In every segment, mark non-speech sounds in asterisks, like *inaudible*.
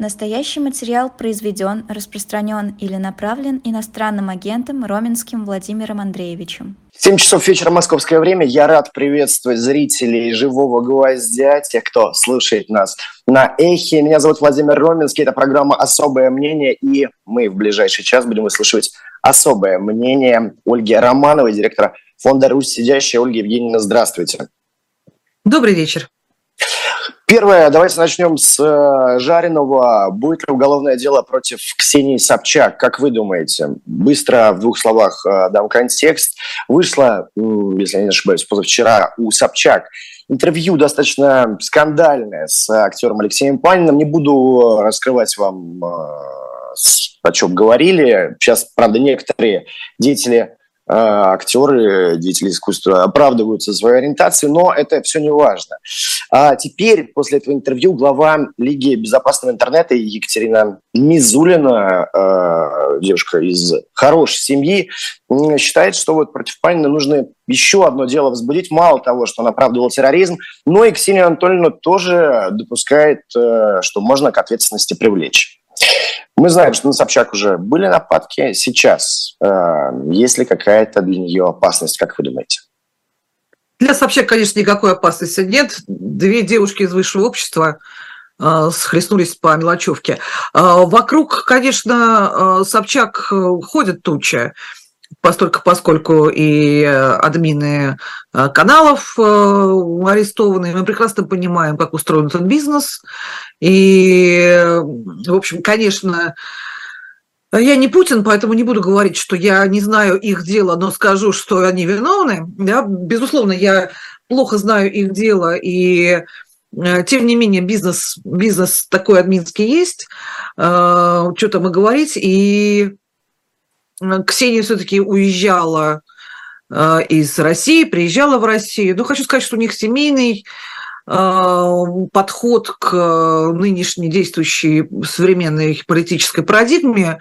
Настоящий материал произведен, распространен или направлен иностранным агентом Роменским Владимиром Андреевичем. 7 часов вечера московское время. Я рад приветствовать зрителей «Живого гвоздя», тех, кто слушает нас на эхе. Меня зовут Владимир Роменский. Это программа «Особое мнение». И мы в ближайший час будем выслушивать особое мнение Ольги Романовой, директора фонда «Русь сидящая». Ольга Евгеньевна, здравствуйте. Добрый вечер. Первое, давайте начнем с э, Жареного. Будет ли уголовное дело против Ксении Собчак? Как вы думаете? Быстро в двух словах э, дам контекст. Вышло, если я не ошибаюсь, позавчера у Собчак интервью достаточно скандальное с актером Алексеем Паниным. Не буду раскрывать вам, э, о чем говорили. Сейчас, правда, некоторые деятели актеры, деятели искусства оправдываются своей ориентацией, но это все не важно. А теперь, после этого интервью, глава Лиги безопасного интернета Екатерина Мизулина, а, девушка из хорошей семьи, считает, что вот против Панина нужно еще одно дело возбудить. Мало того, что он оправдывал терроризм, но и Ксения Анатольевна тоже допускает, э, что можно к ответственности привлечь. Мы знаем, что на Собчак уже были нападки. Сейчас э, есть ли какая-то для нее опасность, как вы думаете? Для Собчак, конечно, никакой опасности нет. Две девушки из высшего общества э, схлестнулись по мелочевке. Э, вокруг, конечно, э, Собчак э, ходят туча постольку, поскольку и админы каналов арестованы. Мы прекрасно понимаем, как устроен этот бизнес. И, в общем, конечно, я не Путин, поэтому не буду говорить, что я не знаю их дело, но скажу, что они виновны. Да? Безусловно, я плохо знаю их дело, и тем не менее бизнес, бизнес такой админский есть, что там и говорить. И Ксения все-таки уезжала из России, приезжала в Россию. Но хочу сказать, что у них семейный подход к нынешней действующей современной политической парадигме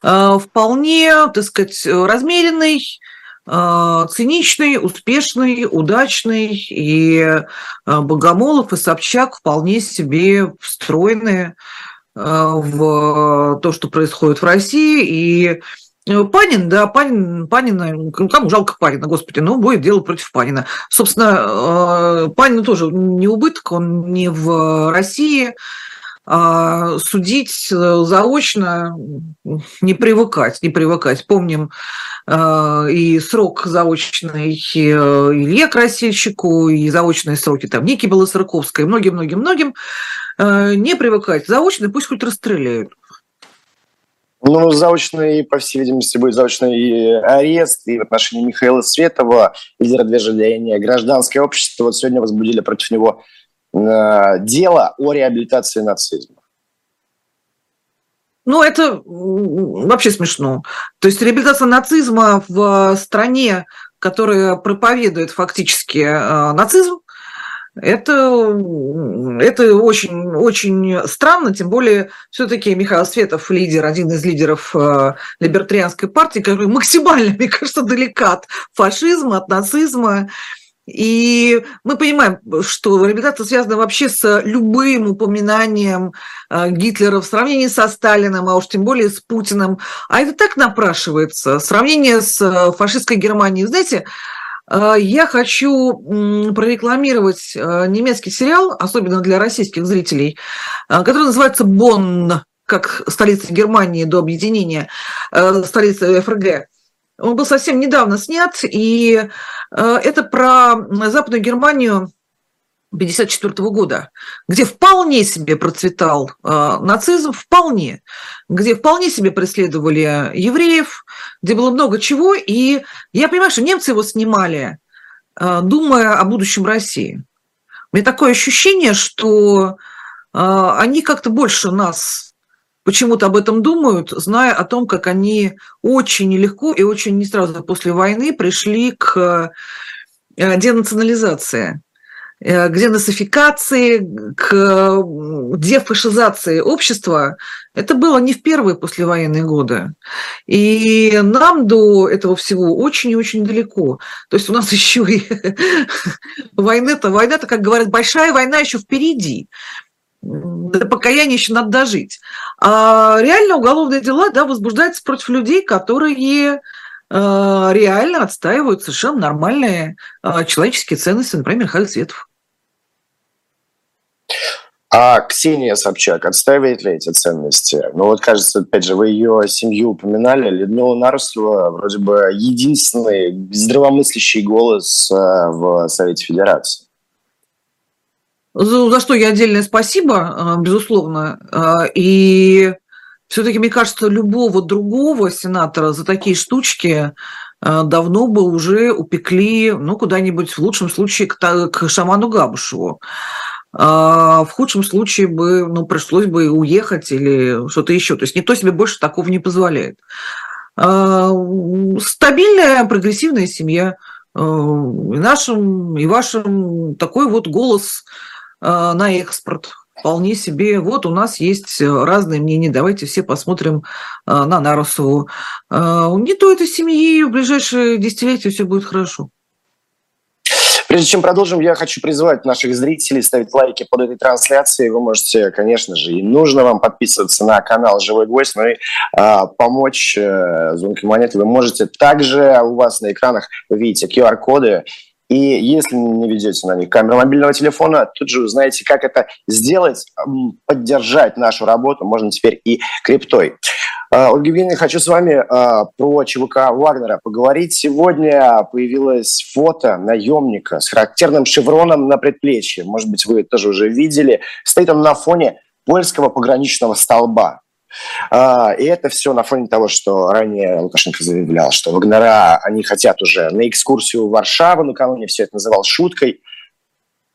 вполне, так сказать, размеренный, циничный, успешный, удачный, и Богомолов и Собчак вполне себе встроены в то, что происходит в России, и Э, Панин, да, Панин, Панина, ну, кому жалко Панина, господи, ну, будет дело против Панина. Собственно, э, Панину тоже не убыток, он не в России, а судить э, заочно не привыкать, не привыкать. Помним и срок заочный Илье Красильщику, и заочные сроки там Ники Белосырковской, многим-многим-многим. Не привыкать. Заочно пусть хоть расстреляют. Ну, заочный, по всей видимости, будет заочный арест и в отношении Михаила Светова, лидера движения «Гражданское общество». Вот сегодня возбудили против него э, дело о реабилитации нацизма. Ну, это вообще смешно. То есть реабилитация нацизма в стране, которая проповедует фактически э, нацизм, это, это очень, очень странно, тем более все-таки Михаил Светов лидер, один из лидеров э, либертарианской партии, который максимально, мне кажется, далек от фашизма, от нацизма. И мы понимаем, что реабилитация связана вообще с любым упоминанием э, Гитлера в сравнении со Сталиным, а уж тем более с Путиным. А это так напрашивается. Сравнение с э, фашистской Германией. Знаете, я хочу прорекламировать а, немецкий сериал, особенно для российских зрителей, а, который называется «Бонн», как столица Германии до объединения, столица ФРГ. Он был совсем недавно снят, и это про Западную Германию 1954 года, где вполне себе процветал э, нацизм, вполне, где вполне себе преследовали евреев, где было много чего, и я понимаю, что немцы его снимали, э, думая о будущем России. У меня такое ощущение, что э, они как-то больше нас почему-то об этом думают, зная о том, как они очень нелегко и очень не сразу после войны пришли к денационализации Э, к денацификации, к дефашизации общества, это было не в первые послевоенные годы. И нам до этого всего очень и очень далеко. То есть у нас *laughs* еще и война-то, война-то, как говорят, большая война еще впереди. до покаяния еще надо дожить. А реально уголовные дела да, возбуждаются против людей, которые реально отстаивают совершенно нормальные человеческие ценности, например, Михаил Светов. А Ксения Собчак отстаивает ли эти ценности? Ну вот, кажется, опять же, вы ее семью упоминали. Людмила Нарусова вроде бы единственный здравомыслящий голос э, в Совете Федерации. За, за что я отдельное спасибо, э, безусловно. Э, и все-таки, мне кажется, любого другого сенатора за такие штучки давно бы уже упекли, ну, куда-нибудь, в лучшем случае, к, к шаману Габушеву. А в худшем случае бы, ну, пришлось бы уехать или что-то еще. То есть никто себе больше такого не позволяет. А, стабильная, прогрессивная семья. А, и нашим, и вашим такой вот голос на экспорт. Вполне себе. Вот у нас есть разные мнения. Давайте все посмотрим на Нарусову. Не то этой семьи в ближайшие десятилетия все будет хорошо. Прежде чем продолжим, я хочу призвать наших зрителей ставить лайки под этой трансляцией. Вы можете, конечно же, и нужно вам подписываться на канал «Живой гость», но и а, помочь э, звонкой монеты вы можете. Также у вас на экранах вы видите QR-коды, и если не ведете на них камеру мобильного телефона, тут же узнаете, как это сделать, поддержать нашу работу. Можно теперь и криптой. А, Ольга Евгеньевна, хочу с вами а, про ЧВК Вагнера поговорить. Сегодня появилось фото наемника с характерным шевроном на предплечье. Может быть, вы тоже уже видели. Стоит он на фоне польского пограничного столба. А, и это все на фоне того, что ранее Лукашенко заявлял, что Вагнера, они хотят уже на экскурсию в Варшаву, накануне все это называл шуткой –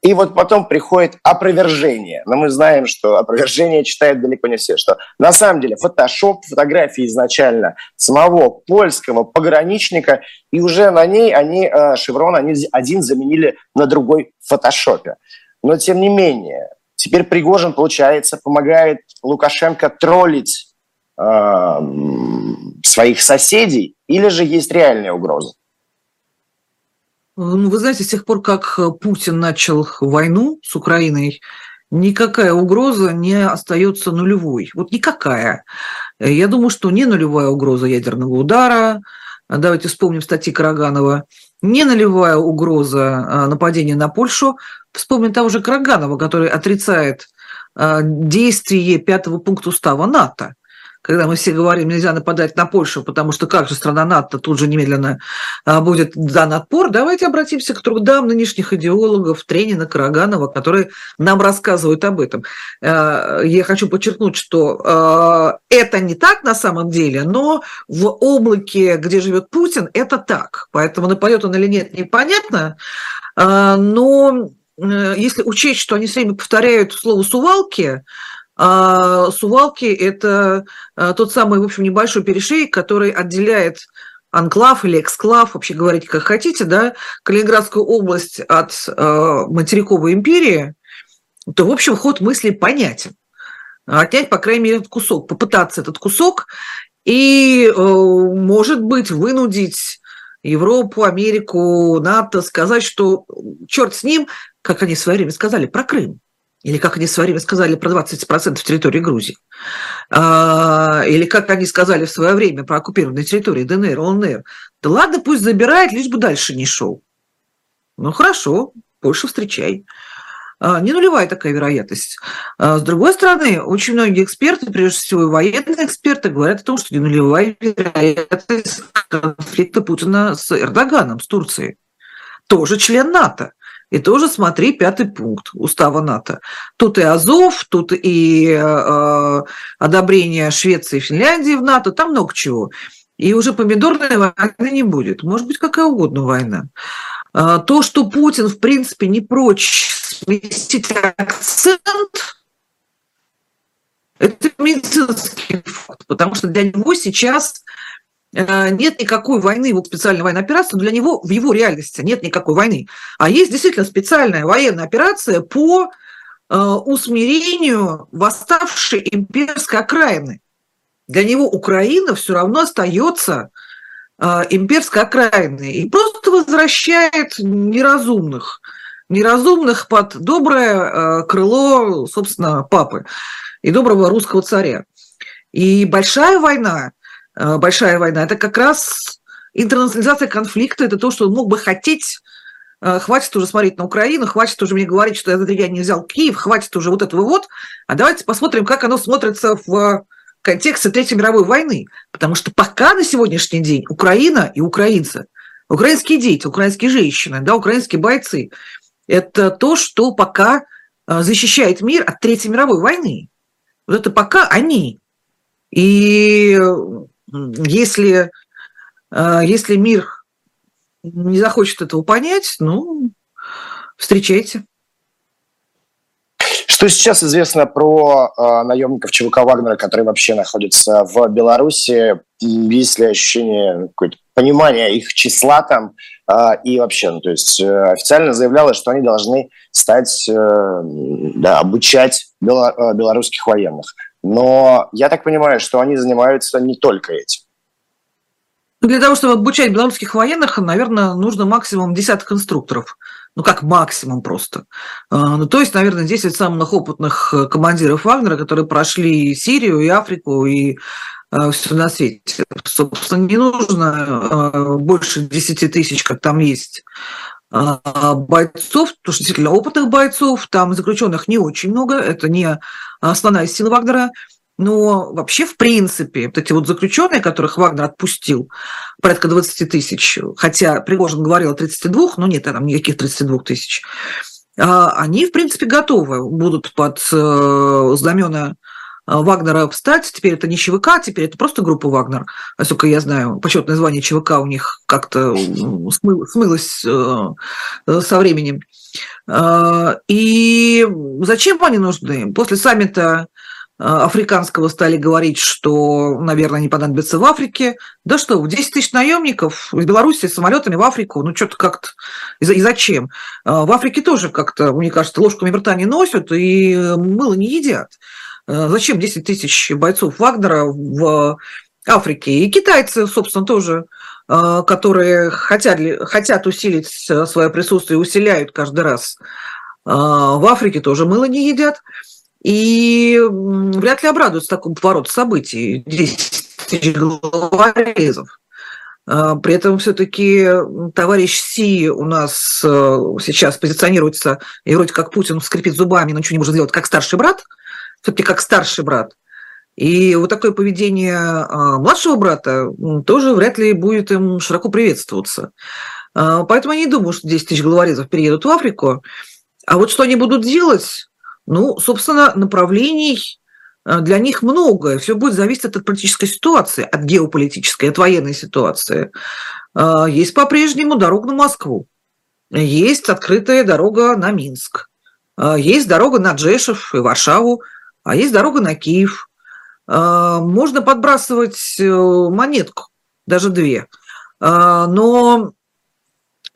и вот потом приходит опровержение. Но мы знаем, что опровержение читают далеко не все, что на самом деле фотошоп, фотографии изначально самого польского пограничника, и уже на ней они, э, шеврон, они один заменили на другой фотошопе. Но тем не менее, теперь Пригожин, получается, помогает Лукашенко троллить э, своих соседей, или же есть реальная угроза? Ну, вы знаете, с тех пор, как э, Путин начал войну с Украиной, никакая угроза не остается нулевой. Вот никакая. Э, я думаю, что не нулевая угроза ядерного удара. Давайте вспомним статьи Караганова. Не нулевая угроза нападения на Польшу. Вспомним того же Караганова, который отрицает действие пятого пункта устава НАТО когда мы все говорим, нельзя нападать на Польшу, потому что как же страна НАТО тут же немедленно а, будет дан отпор, давайте обратимся к трудам нынешних идеологов Тренина, Караганова, которые нам рассказывают об этом. А, я хочу подчеркнуть, что а, это не так на самом деле, но в облаке, где живет Путин, это так. Поэтому нападет он или нет, непонятно. Но если учесть, что они все время повторяют слово «сувалки», а Сувалки – это а, тот самый, в общем, небольшой перешейк, который отделяет анклав или эксклав, вообще говорите как хотите, да, Калининградскую область от э, материковой империи, то, в общем, ход мысли понятен. Отнять, по крайней мере, этот кусок, попытаться этот кусок и, э, может быть, вынудить Европу, Америку, НАТО сказать, что черт с ним, как они в свое время сказали, про Крым или как они в свое время сказали про 20% территории Грузии, а, или как они сказали в свое время про оккупированные территории ДНР, ЛНР. Да ладно, пусть забирает, лишь бы дальше не шел. Ну хорошо, больше встречай. А, не нулевая такая вероятность. А, с другой стороны, очень многие эксперты, прежде всего военные эксперты, говорят о том, что не нулевая вероятность конфликта Путина с Эрдоганом, с Турцией. Тоже член НАТО. И тоже смотри пятый пункт устава НАТО. Тут и Азов, тут и э, одобрение Швеции и Финляндии в НАТО, там много чего. И уже помидорной войны не будет. Может быть, какая угодно война. А, то, что Путин, в принципе, не прочь сместить акцент, это медицинский факт, потому что для него сейчас Э, нет никакой войны, его специальная военная операция, для него в его реальности нет никакой войны. А есть действительно специальная военная операция по э, усмирению восставшей имперской окраины. Для него Украина все равно остается э, имперской окраиной и просто возвращает неразумных неразумных под доброе крыло, собственно, папы и доброго русского царя. И большая война, большая война, это как раз интернационализация конфликта, это то, что он мог бы хотеть хватит уже смотреть на Украину, хватит уже мне говорить, что за я не взял Киев, хватит уже вот этого вот, а давайте посмотрим, как оно смотрится в контексте Третьей мировой войны. Потому что пока на сегодняшний день Украина и украинцы, украинские дети, украинские женщины, да, украинские бойцы, это то, что пока а, защищает мир от Третьей мировой войны. Вот это пока они. И если, а, если мир не захочет этого понять, ну, встречайте. Что сейчас известно про э, наемников ЧВК Вагнера, которые вообще находятся в Беларуси? Есть ли ощущение какое-то понимания их числа там э, и вообще, ну, то есть э, официально заявлялось, что они должны стать, э, да, обучать бело, э, белорусских военных. Но я так понимаю, что они занимаются не только этим. Для того, чтобы обучать белорусских военных, наверное, нужно максимум десяток инструкторов ну как максимум просто. А, ну, то есть, наверное, 10 самых опытных э, командиров Вагнера, которые прошли Сирию, и Африку, и э, все на свете. Собственно, не нужно э, больше 10 тысяч, как там есть бойцов, потому что действительно опытных бойцов, там заключенных не очень много, это не основная сила Вагнера, но вообще, в принципе, вот эти вот заключенные, которых Вагнер отпустил, порядка 20 тысяч, хотя Пригожин говорил о 32, но нет там никаких 32 тысяч, а, они, в принципе, готовы будут под э, знамена Вагнера встать. Теперь это не ЧВК, теперь это просто группа Вагнер. Насколько я знаю, почетное звание ЧВК у них как-то смылось э, со временем. А, и зачем они нужны? После саммита Э, африканского стали говорить, что, наверное, не понадобится в Африке. Да что, 10 тысяч наемников из Беларуси самолетами в Африку, ну что-то как-то, и зачем? Э, в Африке тоже как-то, мне кажется, ложками рта не носят и мыло не едят. Э, зачем 10 тысяч бойцов Вагнера в Африке? И китайцы, собственно, тоже которые хотят, хотят усилить свое присутствие, усиляют каждый раз. В Африке тоже мыло не едят. И вряд ли обрадуются такому повороту событий. 10 тысяч головорезов. При этом все-таки товарищ Си у нас э, сейчас позиционируется, и вроде как Путин скрипит зубами, но ничего не может сделать, как старший брат, все-таки как старший брат. И вот такое поведение а, младшего брата тоже вряд ли будет им широко приветствоваться. А, поэтому я не думаю, что 10 тысяч головорезов переедут в Африку. А вот что они будут делать, ну, собственно, направлений э, для них много. Все будет зависеть от политической ситуации, от геополитической, от военной ситуации. Есть по-прежнему дорога на Москву. Есть открытая дорога на Минск. Есть дорога на Джешев и Варшаву. А есть дорога на Киев. Можно подбрасывать монетку, даже две. Но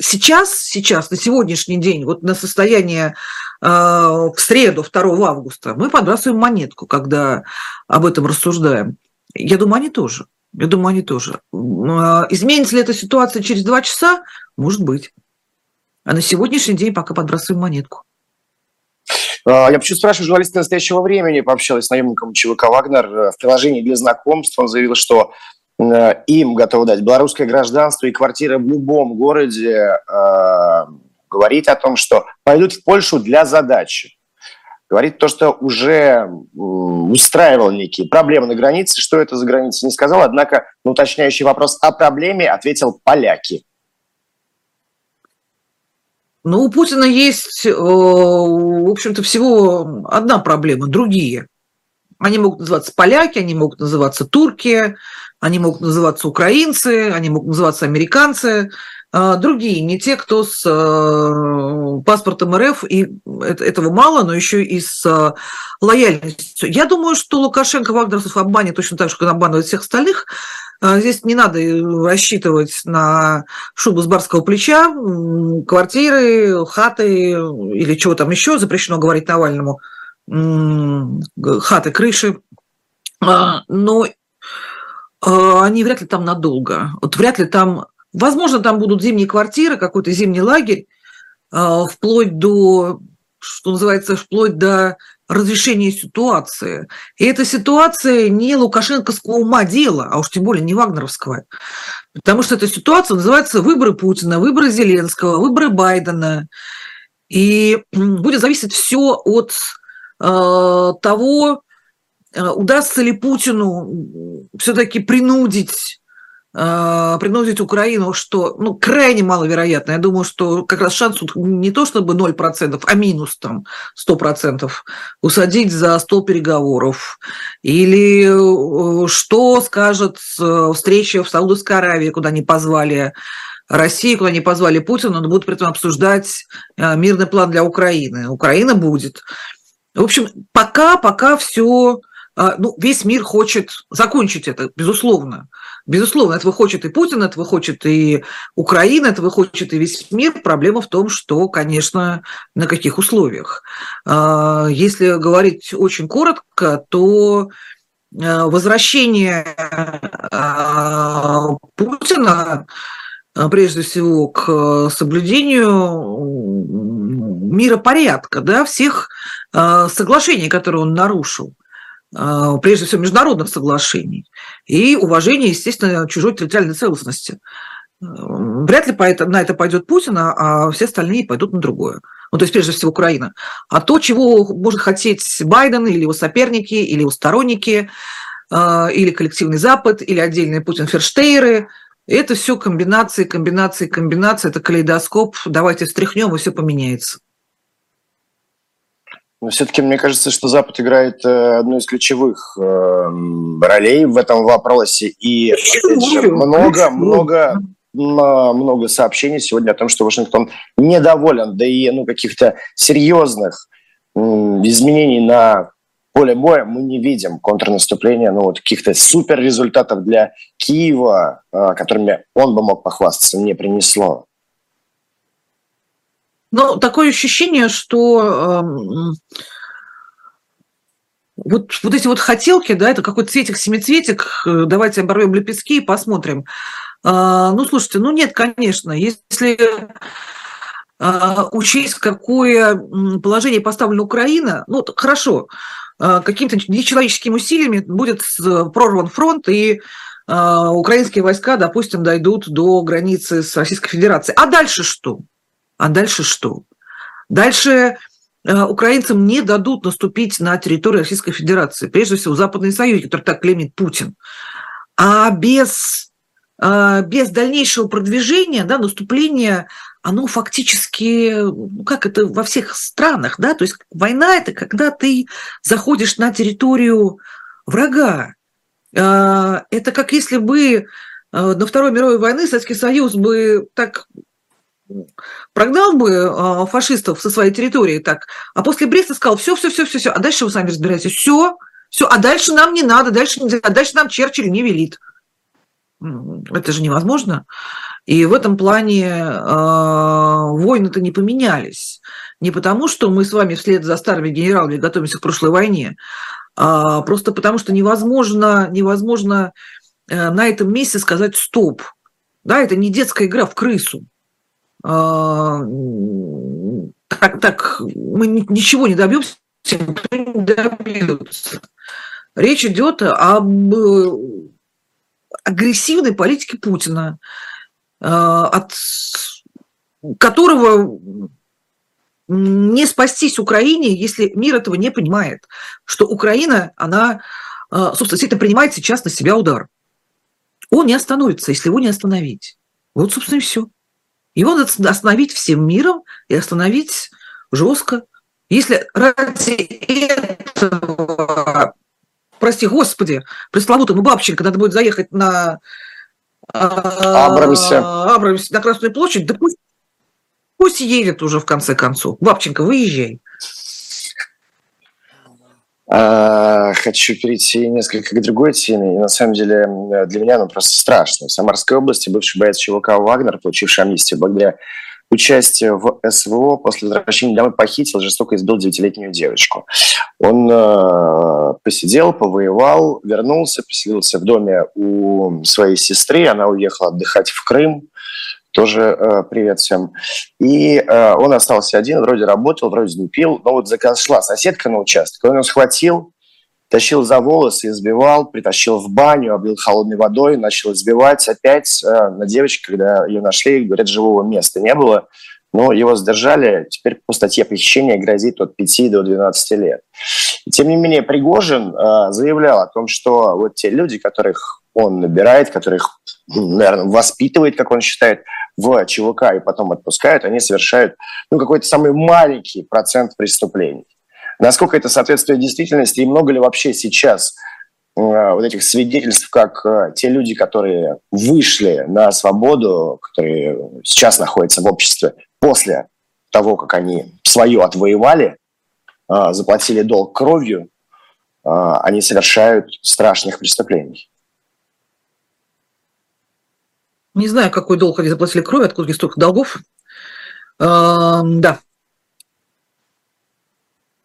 сейчас, сейчас, на сегодняшний день, вот на состояние э, в среду, 2 августа, мы подбрасываем монетку, когда об этом рассуждаем. Я думаю, они тоже. Я думаю, они тоже. А, изменится ли эта ситуация через два часа? Может быть. А на сегодняшний день пока подбрасываем монетку. А, я почему спрашиваю, журналист настоящего времени пообщалась с наемником ЧВК «Вагнер» в приложении для знакомств. Он заявил, что Э, им готовы дать белорусское гражданство и квартира в любом городе, э, говорит о том, что пойдут в Польшу для задачи. Говорит то, что уже устраивал некие проблемы на границе. Что это за граница, не сказал. Однако на уточняющий вопрос о проблеме ответил поляки. Ну, у Путина есть, э, в общем-то, всего одна проблема, другие. Они могут называться поляки, они могут называться турки, они могут называться украинцы, они могут называться американцы, а, другие, не те, кто с э, паспортом РФ, и этого мало, но еще и с э, лояльностью. Я думаю, что Лукашенко вагнеровцев обманет точно так же, как он обманывает всех остальных. А, здесь не надо рассчитывать на шубу с барского плеча, квартиры, хаты или чего там еще запрещено говорить Навальному, хаты, крыши. А, но а, они вряд ли там надолго. Вот вряд ли там... Возможно, там будут зимние квартиры, какой-то зимний лагерь, вплоть до, что называется, вплоть до разрешения ситуации. И эта ситуация не лукашенковского ума дела, а уж тем более не вагнеровского. Потому что эта ситуация называется выборы Путина, выборы Зеленского, выборы Байдена. И будет зависеть все от э, того, э, удастся ли Путину все-таки принудить а, принудить Украину, что ну, крайне маловероятно. Я думаю, что как раз шанс не то чтобы 0%, а минус там 100% усадить за стол переговоров. Или э, что скажет э, встреча в Саудовской Аравии, куда не позвали России, куда не позвали Путина, но будут при этом обсуждать э, мирный план для Украины. Украина будет. В общем, пока, пока все ну, весь мир хочет закончить это, безусловно. Безусловно, этого хочет и Путин, этого хочет и Украина, этого хочет и весь мир. Проблема в том, что, конечно, на каких условиях. А, если говорить очень коротко, то а, возвращение Путина прежде всего к соблюдению миропорядка, да, всех соглашений, которые он нарушил. А, прежде всего, международных соглашений и уважения, естественно, чужой территориальной целостности. Вряд ли на это пойдет Путин, а все остальные пойдут на другое. Ну, то есть, прежде всего, Украина. А то, чего может хотеть Байден или его соперники, или его сторонники, а, или коллективный Запад, или отдельные Путин-ферштейры, это все комбинации, комбинации, комбинации, это калейдоскоп. Давайте встряхнем, и все поменяется. Но все-таки мне кажется, что Запад играет э, одну из ключевых э, ролей в этом вопросе. И же, много, много, много сообщений сегодня о том, что Вашингтон недоволен, да и ну, каких-то серьезных изменений на поле боя мы не видим. Контрнаступления, ну вот каких-то супер результатов для Киева, э, которыми он бы мог похвастаться, не принесло. Но такое ощущение, что э, вот, вот эти вот хотелки, да, это какой-то цветик-семицветик, э, давайте оборвем лепестки и посмотрим. Э, ну, слушайте, ну нет, конечно, если э, учесть, какое положение поставлена Украина, ну, хорошо, э, какими-то нечеловеческими усилиями будет прорван фронт, и э, украинские войска, допустим, дойдут до границы с Российской Федерацией. А дальше что? А дальше что? Дальше э, украинцам не дадут наступить на территорию Российской Федерации, прежде всего Западный Союз, который так клеймит Путин. А без, э, без дальнейшего продвижения, да, наступления, оно фактически, ну как это во всех странах, да, то есть война – это когда ты заходишь на территорию врага. Э, это как если бы на Второй мировой войны Советский Союз бы так прогнал бы а, фашистов со своей территории так, а после Бреста сказал, все, все, все, все, все, а дальше вы сами разбираетесь, все, все, а дальше нам не надо, дальше а дальше нам Черчилль не велит. Это же невозможно. И в этом плане э, войны-то не поменялись. Не потому, что мы с вами вслед за старыми генералами готовимся к прошлой войне, а просто потому, что невозможно, невозможно э, на этом месте сказать «стоп». Да, это не детская игра в крысу. А, так, так мы ничего не добьемся, никто не добьется. Речь идет об э, агрессивной политике Путина, а, от которого не спастись Украине, если мир этого не понимает, что Украина, она, а, собственно, действительно принимает сейчас на себя удар. Он не остановится, если его не остановить. Вот, собственно, и все. Его надо остановить всем миром и остановить жестко. Если ради этого, прости господи, пресловутому Бабченко надо будет заехать на а, Абрамсе. Абрамсе на Красную площадь, да пусть, пусть едет уже в конце концов. Бабченко, выезжай. А, хочу перейти несколько к другой теме. И на самом деле для меня она просто страшно. В Самарской области бывший боец ЧВК «Вагнер», получивший амнистию благодаря участию в СВО, после возвращения домой похитил, жестоко избил девятилетнюю девочку. Он э, посидел, повоевал, вернулся, поселился в доме у своей сестры. Она уехала отдыхать в Крым. Тоже э, привет всем. И э, он остался один, вроде работал, вроде не пил, но вот зашла соседка на участок, он его схватил, тащил за волосы, избивал, притащил в баню, облил холодной водой, начал избивать. Опять э, на девочке, когда ее нашли, говорят, живого места не было, но его задержали. Теперь по статье похищения грозит от 5 до 12 лет. Тем не менее, Пригожин э, заявлял о том, что вот те люди, которых он набирает, которых, наверное, воспитывает, как он считает, в ЧВК и потом отпускают, они совершают ну, какой-то самый маленький процент преступлений. Насколько это соответствует действительности и много ли вообще сейчас э, вот этих свидетельств, как э, те люди, которые вышли на свободу, которые сейчас находятся в обществе после того, как они свое отвоевали, э, заплатили долг кровью, они совершают страшных преступлений. Не знаю, какой долг они заплатили кровью, откуда столько долгов. Да,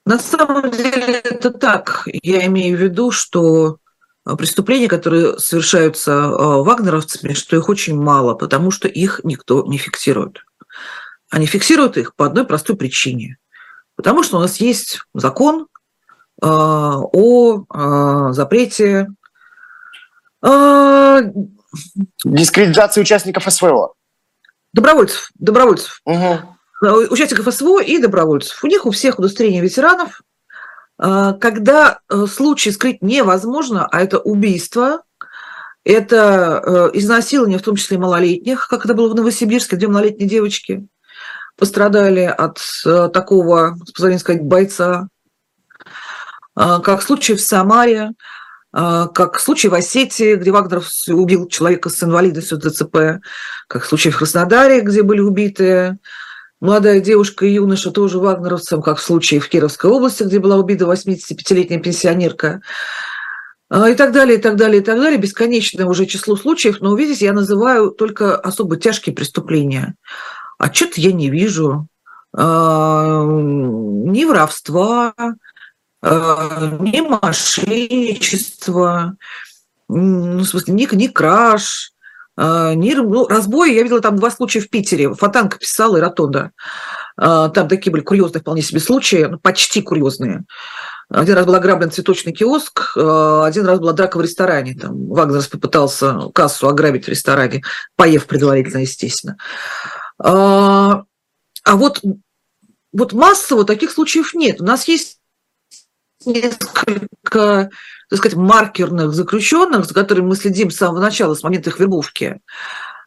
на самом деле это так. Я имею в виду, что а, преступления, которые совершаются а, вагнеровцами, что их очень мало, потому что их никто не фиксирует. Они фиксируют их по одной простой причине. Потому что у нас есть закон а, о запрете дискредитации участников СВО. Добровольцев. Добровольцев. Угу. Э, участников СВО и добровольцев. У них у всех удостоверение ветеранов. Э, когда э, случай скрыть невозможно, а это убийство, это изнасилование, в том числе малолетних, как это было в Новосибирске, где малолетние девочки пострадали от такого, позволение сказать, бойца, как случай в Самаре, как случай в Осетии, где Вагнеров убил человека с инвалидностью ДЦП, как случай в Краснодаре, где были убиты молодая девушка и юноша тоже вагнеровцам, как в случае в Кировской области, где была убита 85-летняя пенсионерка, а, и так далее, и так далее, и так далее. Бесконечное уже число случаев, но, видите, я называю только особо тяжкие преступления. А что-то я не вижу а, ни воровства, а, ни мошенничества, ну, в смысле, ни, ни краж, а, НИР, ну, разбой, я видела там два случая в Питере. Фонтанка писала и Ротонда. А, там такие были курьезные вполне себе случаи, ну, почти курьезные. Один раз был ограблен цветочный киоск, один раз была драка в ресторане. Там Вагнерс попытался кассу ограбить в ресторане, поев предварительно, естественно. А вот, вот массово таких случаев нет. У нас есть несколько так сказать, маркерных заключенных, за которыми мы следим с самого начала, с момента их вербовки.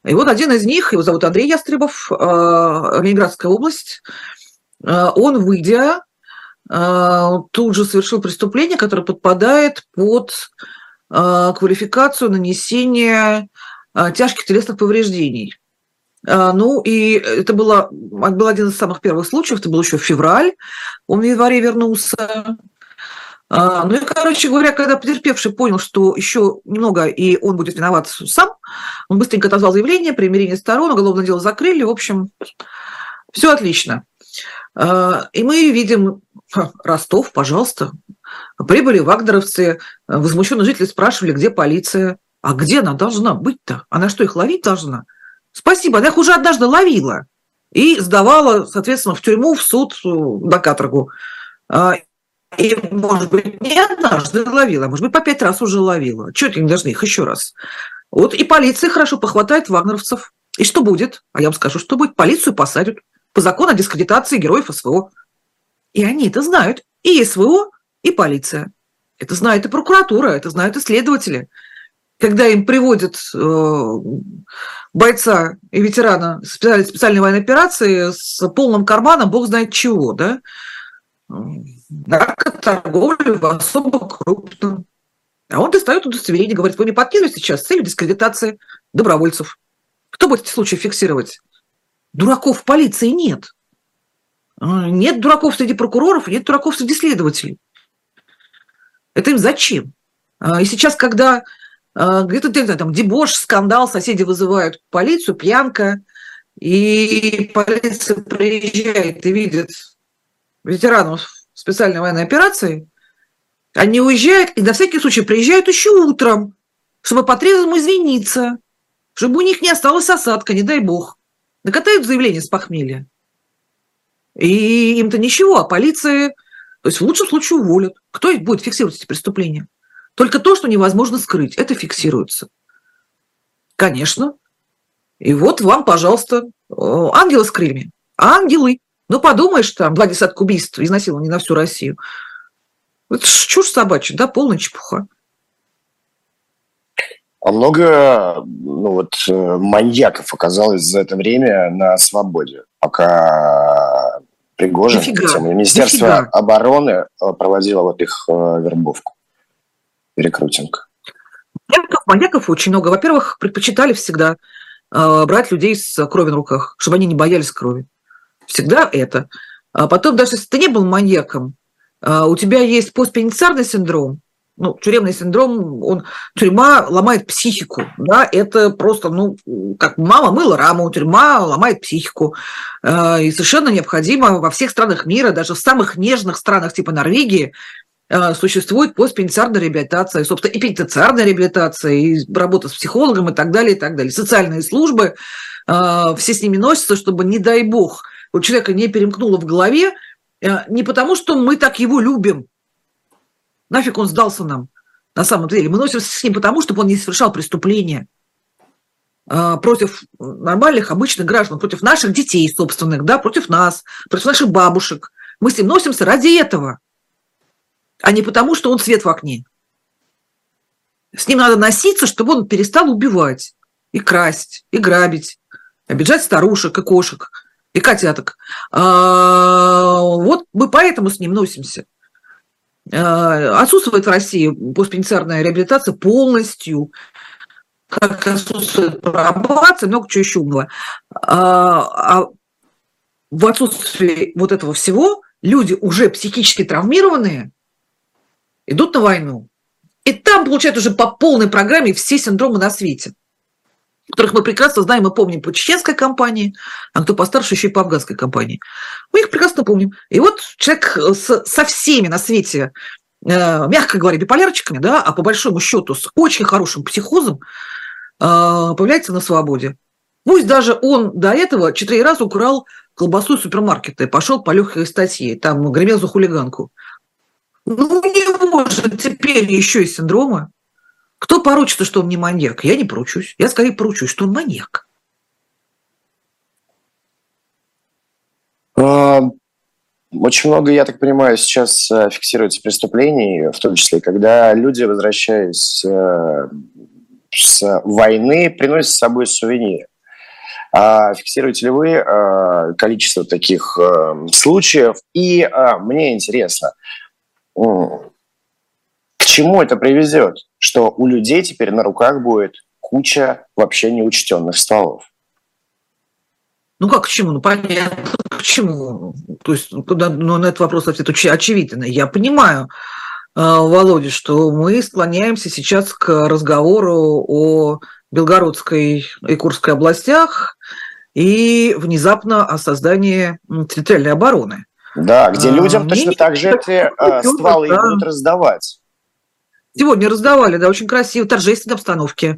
И вот один из них, его зовут Андрей Ястребов, э, Ленинградская область, э, он, выйдя, э, тут же совершил преступление, которое подпадает под квалификацию нанесения тяжких телесных повреждений. Ну, и это было, был один из самых первых случаев, это был еще февраль, он в январе вернулся, ну и, короче говоря, когда потерпевший понял, что еще немного, и он будет виноват сам, он быстренько отозвал заявление, примирение сторон, уголовное дело закрыли, в общем, все отлично. А, и мы видим, Ростов, пожалуйста, прибыли вагнеровцы, возмущенные жители спрашивали, где полиция, а где она должна быть-то? Она что, их ловить должна? Спасибо, она их уже однажды ловила и сдавала, соответственно, в тюрьму, в суд, на каторгу. И, может быть, не однажды ловила, может быть, по пять раз уже ловила. Чего они должны их еще раз? Вот и полиция хорошо похватает вагнеровцев. И что будет? А я вам скажу, что будет. Полицию посадят по закону о дискредитации героев СВО. И они это знают. И СВО, и полиция. Это знает и прокуратура, это знают и следователи. Когда им приводят э, бойца и ветерана специальной, специальной военной операции с полным карманом, бог знает чего, да, наркоторговлю в особо крупном. А он достает удостоверение, говорит, вы мне подкинули сейчас с целью дискредитации добровольцев. Кто будет эти случаи фиксировать? Дураков в полиции нет. А, нет дураков среди прокуроров, нет дураков среди следователей. Это им зачем? А, и сейчас, когда а, где-то там дебош, скандал, соседи вызывают полицию, пьянка, и полиция приезжает и видит ветеранов специальной военной операции, они уезжают и на всякий случай приезжают еще утром, чтобы по-трезвому извиниться, чтобы у них не осталась осадка, не дай бог. накатают заявление с похмелья. И им-то ничего, а полиции, то есть в лучшем случае уволят. Кто будет фиксировать эти преступления? Только то, что невозможно скрыть, это фиксируется. Конечно. И вот вам, пожалуйста, ангелы с крыльями. Ангелы. Ну, подумаешь, там, два десятка убийств, изнасилований на всю Россию. Это чушь собачья, да, полная чепуха. А много ну, вот, э, маньяков оказалось за это время на свободе, пока Пригожин, Нифига. Министерство Нифига. обороны э, проводило вот их э, вербовку, рекрутинг. Маньяков, маньяков очень много. Во-первых, предпочитали всегда брать людей с кровью на руках, чтобы они не боялись крови. Всегда это. А потом, даже если ты не был маньяком, у тебя есть постпеницарный синдром, ну, тюремный синдром, он, тюрьма ломает психику, да, это просто, ну, как мама мыла раму, тюрьма ломает психику, э, и совершенно необходимо во всех странах мира, даже в самых нежных странах типа Норвегии, э, существует постпенитенциарная реабилитация, собственно, и пенитенциарная реабилитация, и работа с психологом и так далее, и так далее. Социальные службы, все с ними носятся, чтобы, не дай бог, у человека не перемкнуло в голове, не потому, что мы так его любим, Нафиг он сдался нам на самом деле? Мы носимся с ним потому, чтобы он не совершал преступления а, против нормальных, обычных граждан, против наших детей собственных, да, против нас, против наших бабушек. Мы с ним носимся ради этого, а не потому, что он свет в окне. С ним надо носиться, чтобы он перестал убивать и красть, и грабить, обижать старушек и кошек, и котяток. А, вот мы поэтому с ним носимся. Э, отсутствует в России постпенитенциарная реабилитация полностью, как отсутствует пробация, много чего еще умного. А, а в отсутствии вот этого всего люди уже психически травмированные идут на войну. И там получают уже по полной программе все синдромы на свете которых мы прекрасно знаем и помним по чеченской компании, а кто постарше еще и по афганской компании. Мы их прекрасно помним. И вот человек с, со всеми на свете, э, мягко говоря, биполярчиками, да, а по большому счету с очень хорошим психозом, э, появляется на свободе. Пусть даже он до этого четыре раза украл колбасу из супермаркета и пошел по легкой статье, там гремел за хулиганку. Ну, не может теперь еще и синдрома. Кто поручится, что он не маньяк? Я не поручусь. Я скорее поручусь, что он маньяк. А, очень много, я так понимаю, сейчас э, фиксируется преступлений, в том числе, когда люди, возвращаясь э, с войны, приносят с собой сувениры. А фиксируете ли вы э, количество таких случаев? И мне интересно, к чему это приведет? Что у людей теперь на руках будет куча вообще неучтенных стволов. Ну как к чему? Ну понятно, к чему. То есть куда, ну, на этот вопрос ответ очевидно. Я понимаю, э, Володя, что мы склоняемся сейчас к разговору о Белгородской и Курской областях и внезапно о создании территориальной обороны. Да, где а, людям а, точно так же эти э, стволы да. будут раздавать. Сегодня раздавали, да, очень красиво, торжественной обстановке.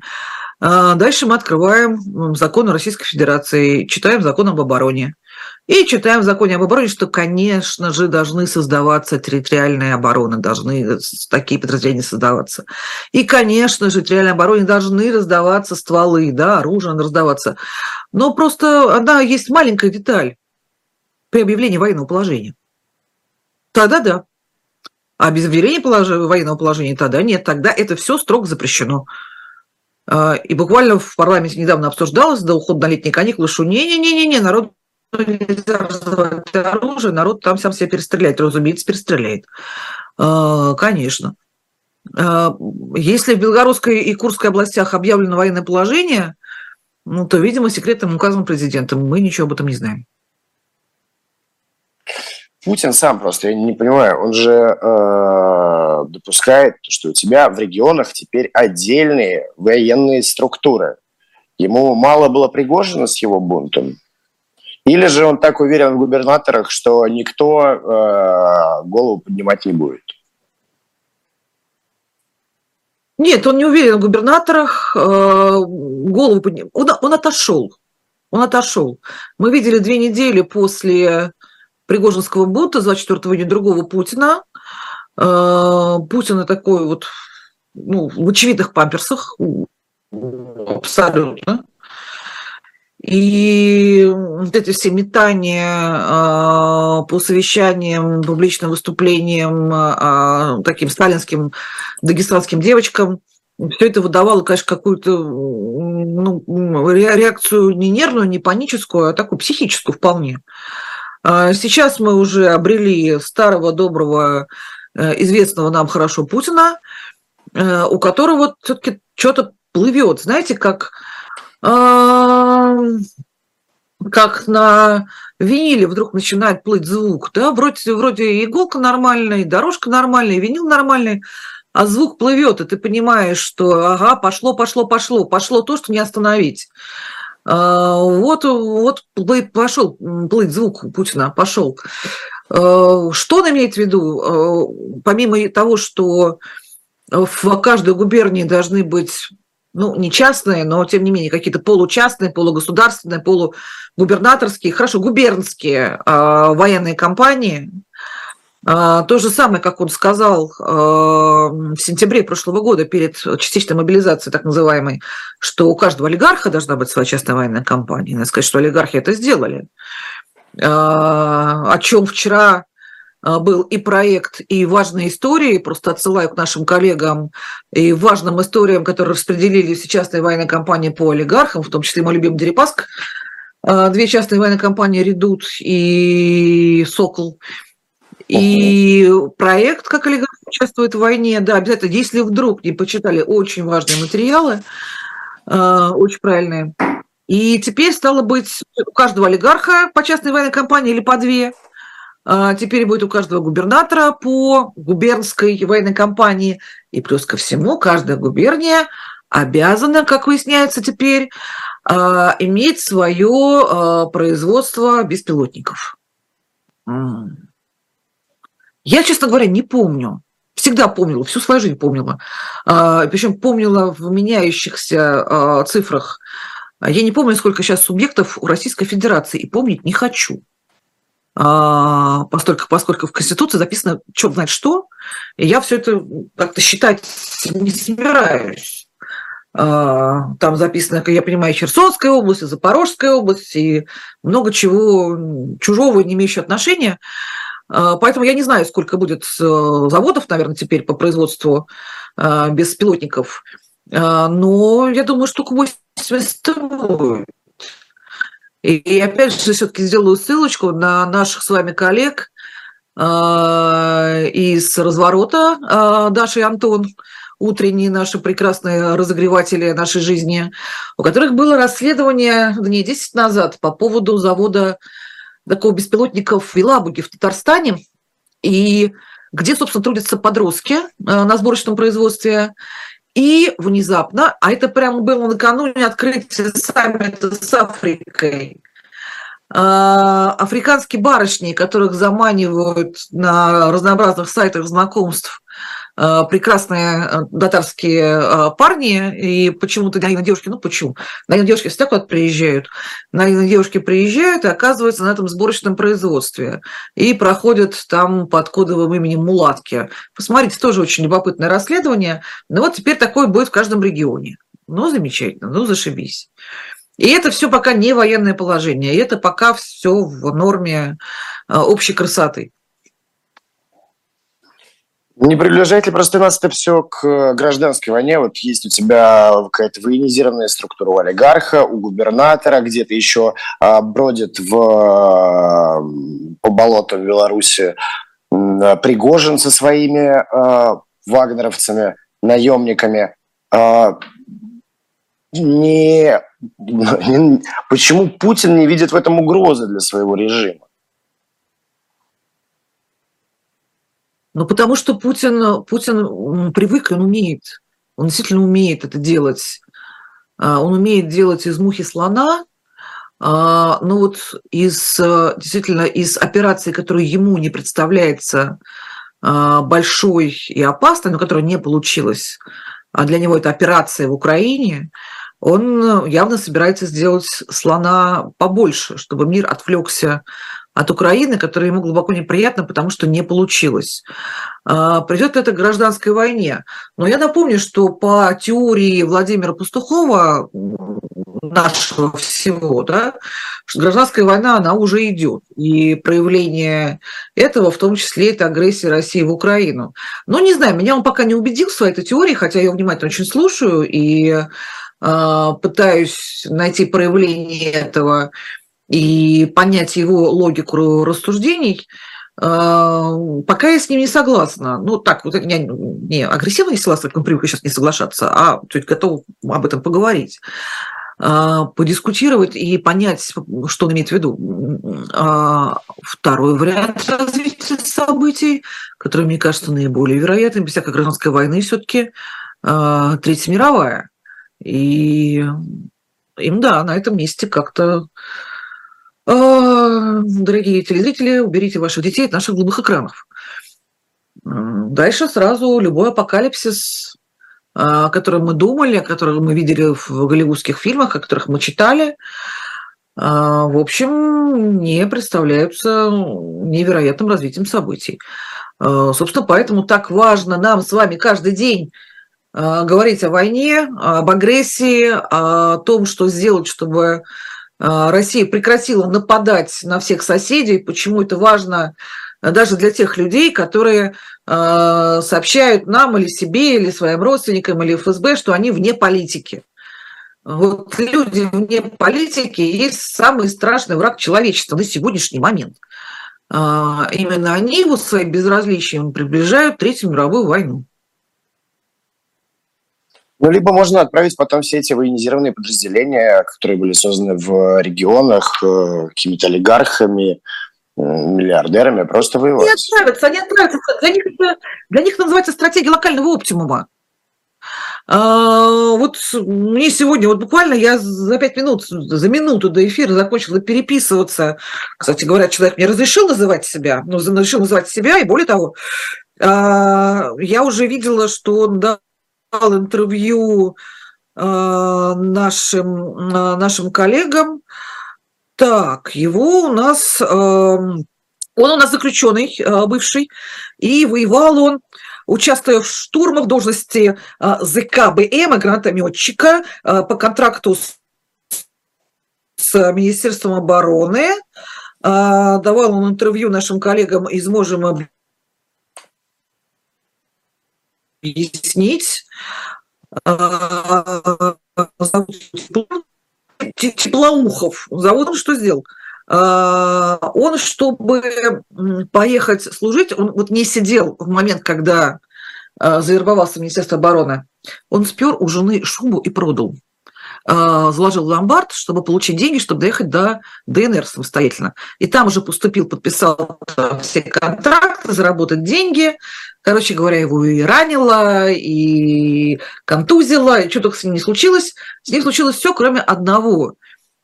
А, дальше мы открываем закон Российской Федерации, читаем закон об обороне. И читаем в законе об обороне, что, конечно же, должны создаваться территориальные обороны, должны такие подразделения создаваться. И, конечно же, территориальной обороне должны раздаваться стволы, да, оружие надо раздаваться. Но просто одна есть маленькая деталь при объявлении военного положения. Тогда да. А без объявления полож... военного положения тогда нет, тогда это все строго запрещено. А, и буквально в парламенте недавно обсуждалось до ухода на летние каникулы, что не-не-не-не, народ нельзя раздавать оружие, народ там сам себя перестреляет, разумеется, перестреляет. А, конечно. А, если в Белгородской и Курской областях объявлено военное положение, ну, то, видимо, секретным указом президента мы ничего об этом не знаем. Путин сам просто, я не понимаю, он же э, допускает, что у тебя в регионах теперь отдельные военные структуры. Ему мало было Пригожина с его бунтом? Или же он так уверен в губернаторах, что никто э, голову поднимать не будет? Нет, он не уверен в губернаторах, э, голову поднимать. Он, он отошел Он отошел. Мы видели две недели после Пригожинского бунта 24 июня другого Путина. Э, Путина такой вот ну, в очевидных памперсах, абсолютно. И вот эти все метания э, по совещаниям, публичным выступлениям э, таким сталинским дагестанским девочкам, все это выдавало, конечно, какую-то ну, реакцию не нервную, не паническую, а такую психическую вполне. А сейчас мы уже обрели старого, доброго, э, известного нам хорошо Путина, э, у которого все-таки что-то плывет. Знаете, как, как на виниле вдруг начинает плыть звук. Да? Вроде, вроде иголка нормальная, дорожка нормальная, винил нормальный, а звук плывет, и ты понимаешь, что ага, пошло, пошло, пошло, пошло то, что не остановить. А, вот, вот пошел плыть звук Путина, пошел. А, что он имеет в виду? А, помимо того, что в каждой губернии должны быть ну, не частные, но тем не менее какие-то получастные, полугосударственные, полугубернаторские, хорошо, губернские военные компании, то же самое, как он сказал а, в сентябре прошлого года перед частичной мобилизацией, так называемой, что у каждого олигарха должна быть своя частная военная компания. Надо сказать, что олигархи это сделали. А, о чем вчера был и проект, и важные истории, просто отсылаю к нашим коллегам, и важным историям, которые распределили все частные военные компании по олигархам, в том числе мой любимый Дерипаск, две частные военные компании «Редут» и «Сокол», и проект, как олигарх участвует в войне, да, обязательно, если вдруг не почитали очень важные материалы, э, очень правильные. И теперь стало быть у каждого олигарха по частной военной компании или по две. А теперь будет у каждого губернатора по губернской военной компании. И плюс ко всему, каждая губерния обязана, как выясняется теперь, а, иметь свое а, производство беспилотников. Я, честно говоря, не помню. Всегда помнила, всю свою жизнь помнила. А, Причем помнила в меняющихся а, цифрах. Я не помню, сколько сейчас субъектов у Российской Федерации, и помнить не хочу. А, поскольку, поскольку в Конституции записано черт знает что, и я все это как-то считать не собираюсь. Там записано, как я понимаю, Херсонская область, Запорожская область и много чего чужого, не имеющего отношения. А, поэтому я не знаю, сколько будет э, заводов, наверное, теперь по производству а, беспилотников. А, но я думаю, штук 80 будет. И опять же, все-таки сделаю ссылочку на наших с вами коллег из разворота Даша и Антон, утренние наши прекрасные разогреватели нашей жизни, у которых было расследование дней 10 назад по поводу завода такого беспилотников в Елабуге в Татарстане, и где, собственно, трудятся подростки э, на сборочном производстве. И внезапно, а это прямо было накануне открытия саммита с Африкой, э, африканские барышни, которых заманивают на разнообразных сайтах знакомств прекрасные э, татарские э, парни, и почему-то наивные девушки, ну почему? Наивные девушки всегда куда-то приезжают. Наивные девушки приезжают и оказываются на этом сборочном производстве. И проходят там под кодовым именем мулатки. Посмотрите, тоже очень любопытное расследование. Ну вот теперь такое будет в каждом регионе. Ну, замечательно, ну, зашибись. И это все пока не военное положение, и это пока все в норме общей красоты. Не приближает ли просто нас это все к э, гражданской войне? Вот есть у тебя какая-то военизированная структура у олигарха, у губернатора, где-то еще а, бродит в, по болотам Беларуси а, Пригожин со своими а, вагнеровцами, наемниками. А, не, не, *laughs* почему Путин не видит в этом угрозы для своего режима? Ну, потому что Путин, Путин привык, он умеет. Он действительно умеет это делать. А, он умеет делать из мухи слона, ну вот из, действительно, из операции, которая ему не представляется а, большой и опасной, но которая не получилась, для него это операция в Украине, он явно собирается сделать слона побольше, чтобы мир отвлекся от Украины, которая ему глубоко неприятна, потому что не получилось. А, Придет это к гражданской войне. Но я напомню, что по теории Владимира Пастухова, нашего всего, да, что гражданская война, она уже идет. И проявление этого, в том числе, это агрессия России в Украину. Но не знаю, меня он пока не убедил в своей этой теории, хотя я его внимательно очень слушаю и э, пытаюсь найти проявление этого и понять его логику рассуждений, а, пока я с ним не согласна. Ну, так, вот я не агрессивно не согласна, как мы привыкли сейчас не соглашаться, а есть готова об этом поговорить а, подискутировать и понять, что он имеет в виду. А, второй вариант развития событий, который, мне кажется, наиболее вероятным, без всякой гражданской войны, все-таки Третья мировая. И им, да, на этом месте как-то а, дорогие телезрители, уберите ваших детей от наших голубых экранов. Дальше сразу любой апокалипсис, о котором мы думали, о котором мы видели в голливудских фильмах, о которых мы читали, а, в общем, не представляются невероятным развитием событий. А, собственно, поэтому так важно нам с вами каждый день говорить о войне, об агрессии, о том, что сделать, чтобы а, Россия прекратила нападать на всех соседей, почему это важно а, даже для тех людей, которые а, сообщают нам или себе, или своим родственникам, или ФСБ, что они вне политики. Вот люди вне политики есть самый страшный враг человечества на сегодняшний момент. Именно они вот своим безразличием приближают Третью мировую войну. Ну, либо можно отправить потом все эти военизированные подразделения, которые были созданы в регионах э, какими-то олигархами, миллиардерами, просто воевать. Не отправятся, они отправятся. Для них, для них это называется стратегия локального оптимума. А, вот мне сегодня, вот буквально я за пять минут, за минуту до эфира закончила переписываться. Кстати говоря, человек мне разрешил называть себя, ну, разрешил называть себя, и более того, а, я уже видела, что он да, интервью э, нашим, э, нашим коллегам. Так, его у нас, э, он у нас заключенный бывший, и воевал он, участвуя в штурмах должности ЗКБМ, гранатометчика по контракту с, с Министерством обороны. Давал он интервью нашим коллегам из «Можем объяснить. А, Теплоухов. Зовут он что сделал? А, он, чтобы поехать служить, он вот не сидел в момент, когда а, завербовался в Министерство обороны, он спер у жены шубу и продал. А, заложил ломбард, чтобы получить деньги, чтобы доехать до ДНР самостоятельно. И там уже поступил, подписал все контракты, заработать деньги. Короче говоря, его и ранило, и контузило, и что только с ним не случилось. С ним случилось все, кроме одного.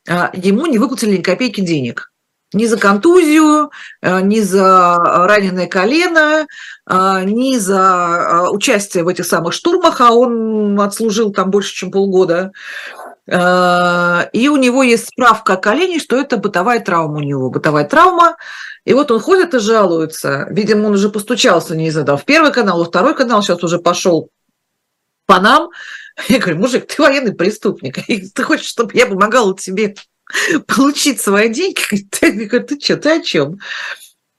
А, ему не выплатили ни копейки денег ни за контузию, а, ни за раненое колено, ни за участие в этих самых штурмах, а он отслужил там больше, чем полгода. Э, и у него есть справка о колене, что это бытовая травма у него, бытовая травма. И вот он ходит и жалуется. Видимо, он уже постучался, не знаю, в первый канал, во второй канал, сейчас уже пошел по нам. Я говорю, мужик, ты военный преступник. И ты хочешь, чтобы я помогала тебе получить свои деньги? Я говорю, ты что, ты о чем?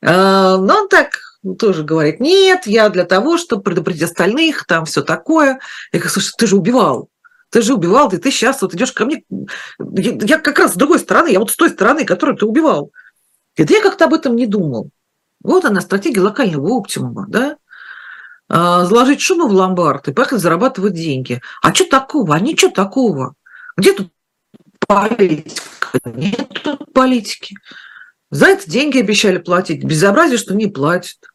Э, но он так тоже говорит, нет, я для того, чтобы предупредить остальных, там все такое. Я говорю, слушай, ты же убивал ты же убивал, ты, ты сейчас вот идешь ко мне. Я, я как раз с другой стороны, я вот с той стороны, которую ты убивал. И я как-то об этом не думал. Вот она, стратегия локального оптимума, да? А, заложить шубу в ломбард и поехать зарабатывать деньги. А что такого? А ничего такого. Где тут политика? Нет тут политики. За это деньги обещали платить. Безобразие, что не платят.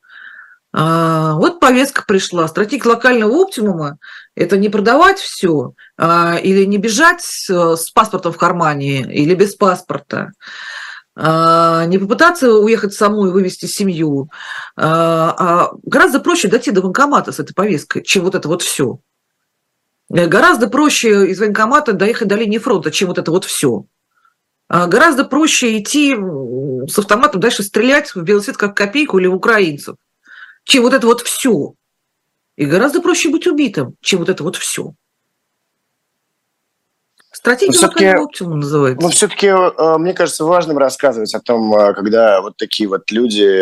А, вот повестка пришла. Стратегия локального оптимума – это не продавать все а, или не бежать с паспортом в кармане или без паспорта, а, не попытаться уехать самой и вывести семью, гораздо проще дойти до банкомата с этой повесткой, чем вот это вот все. Гораздо проще из военкомата доехать до линии фронта, чем вот это вот все. Гораздо проще идти с автоматом дальше стрелять в белый свет как копейку или в украинцев, чем вот это вот все. И гораздо проще быть убитым, чем вот это вот все. Стратегия все-таки, оптимум называется. Но все-таки, э, мне кажется, важным рассказывать о том, э, когда вот такие вот люди,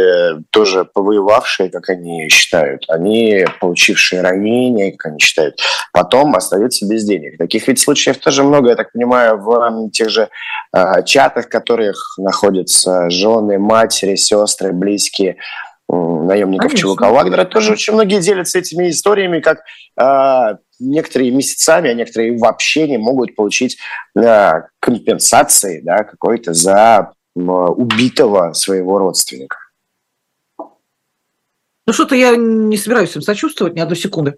тоже повоевавшие, как они считают, они, получившие ранения, как они считают, потом остаются без денег. Таких ведь случаев тоже много, я так понимаю, в тех же э, чатах, в которых находятся жены, матери, сестры, близкие наемников Конечно. Вагнера. Тоже очень многие делятся этими историями, как э, некоторые месяцами, а некоторые вообще не могут получить э, компенсации да, какой-то за э, убитого своего родственника. Ну, что-то я не собираюсь им сочувствовать ни одной секунды.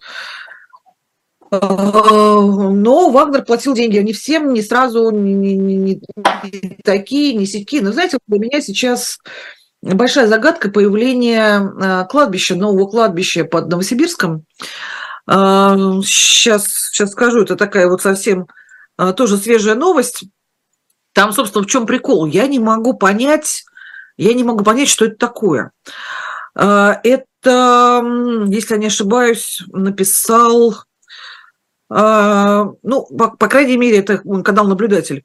Э, но Вагнер платил деньги не всем, не сразу, не, не, не, не такие, не сяки. Но знаете, для меня сейчас большая загадка появления э, кладбища, нового кладбища под Новосибирском. Сейчас, э, сейчас скажу, это такая вот совсем э, тоже свежая новость. Там, собственно, в чем прикол? Я не могу понять, я не могу понять, что это такое. Это, если я не ошибаюсь, написал, ну, по, по крайней мере, это канал наблюдатель.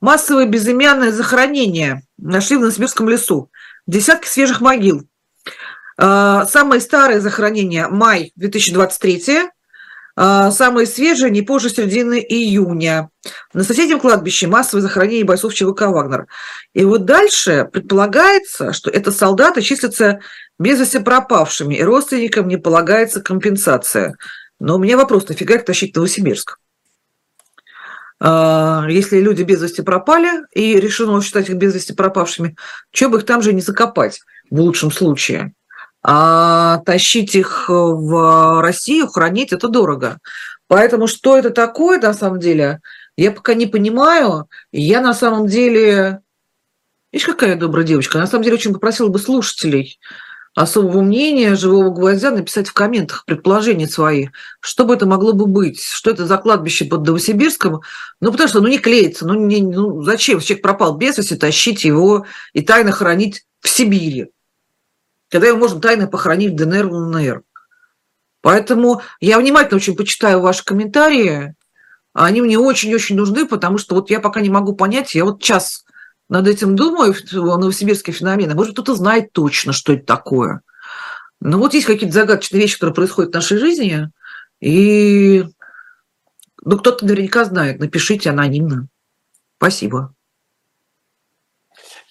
Массовое безымянное захоронение нашли в Новосибирском лесу десятки свежих могил. А, самое старое захоронение – май 2023, а, самые свежие не позже середины июня. На соседнем кладбище массовое захоронение бойцов ЧВК «Вагнер». И вот дальше предполагается, что это солдаты числятся без вести пропавшими, и родственникам не полагается компенсация. Но у меня вопрос, нафига их тащить в Новосибирск? А, если люди без вести пропали и решено считать их без вести пропавшими, что бы их там же не закопать в лучшем случае. А тащить их в Россию, хранить – это дорого. Поэтому что это такое на самом деле, я пока не понимаю. Я на самом деле... Видишь, какая добрая девочка. На самом деле очень попросила бы слушателей особого мнения живого гвоздя написать в комментах предположения свои, что бы это могло бы быть, что это за кладбище под Новосибирском, ну, потому что, ну, не клеится, ну, не, ну зачем? Человек пропал без вести, тащить его и тайно хранить в Сибири, когда его можно тайно похоронить в ДНР, ЛНР. Поэтому я внимательно очень почитаю ваши комментарии, они мне очень-очень нужны, потому что вот я пока не могу понять, я вот час над этим думаю, новосибирские феномены. Может, кто-то знает точно, что это такое. Но вот есть какие-то загадочные вещи, которые происходят в нашей жизни, и ну, кто-то наверняка знает. Напишите анонимно. Спасибо.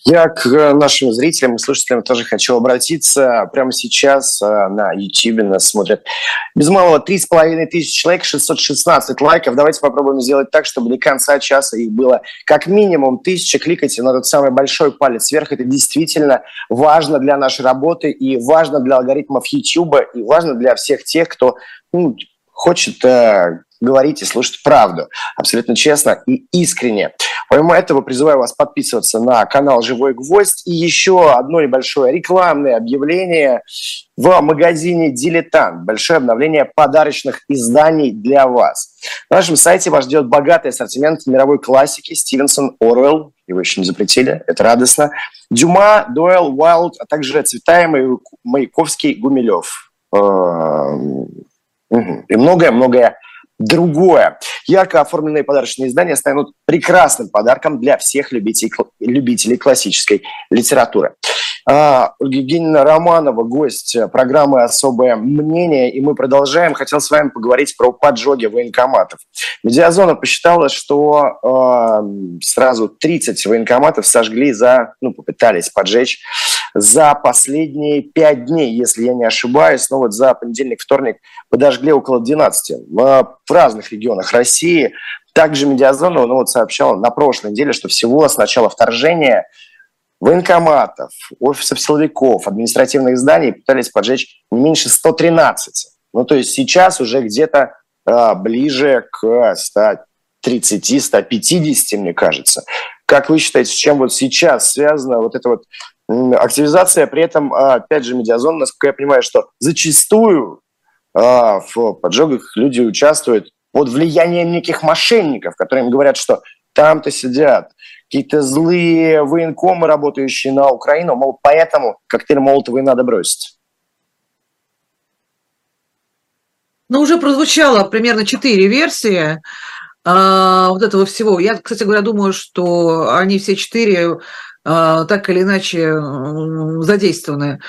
Я к э, нашим зрителям и слушателям тоже хочу обратиться. Прямо сейчас э, на YouTube нас смотрят без малого 3,5 тысяч человек, 616 лайков. Давайте попробуем сделать так, чтобы до конца часа их было как минимум тысяча. Кликайте на тот самый большой палец вверх. Это действительно важно для нашей работы и важно для алгоритмов YouTube и важно для всех тех, кто ну, хочет э, говорить и слушать правду. Абсолютно честно и искренне. Помимо этого, призываю вас подписываться на канал «Живой гвоздь». И еще одно небольшое рекламное объявление в магазине «Дилетант». Большое обновление подарочных изданий для вас. На нашем сайте вас ждет богатый ассортимент мировой классики Стивенсон, Оруэлл, его еще не запретили, это радостно, Дюма, Дойл, Уайлд, а также Цветаемый, Маяковский, Гумилев. Эм, и многое-многое другое. Ярко оформленные подарочные издания станут прекрасным подарком для всех любителей, любителей классической литературы. Ольга Евгеньевна Романова, гость программы «Особое мнение», и мы продолжаем. Хотел с вами поговорить про поджоги военкоматов. Медиазона посчитала, что э, сразу 30 военкоматов сожгли за, ну, попытались поджечь за последние 5 дней, если я не ошибаюсь. Но вот за понедельник, вторник подожгли около 12 в, разных регионах России. Также Медиазона ну, вот сообщала на прошлой неделе, что всего с начала вторжения военкоматов, офисов силовиков, административных зданий пытались поджечь не меньше 113. Ну, то есть сейчас уже где-то а, ближе к 130-150, мне кажется. Как вы считаете, с чем вот сейчас связана вот эта вот активизация? При этом, а, опять же, медиазон, насколько я понимаю, что зачастую в поджогах люди участвуют под влиянием неких мошенников, которые им говорят, что там-то сидят какие-то злые военкомы, работающие на Украину, мол, поэтому коктейль Молотова и надо бросить. Ну, уже прозвучало примерно четыре версии а, вот этого всего. Я, кстати говоря, думаю, что они все четыре а, так или иначе задействованы.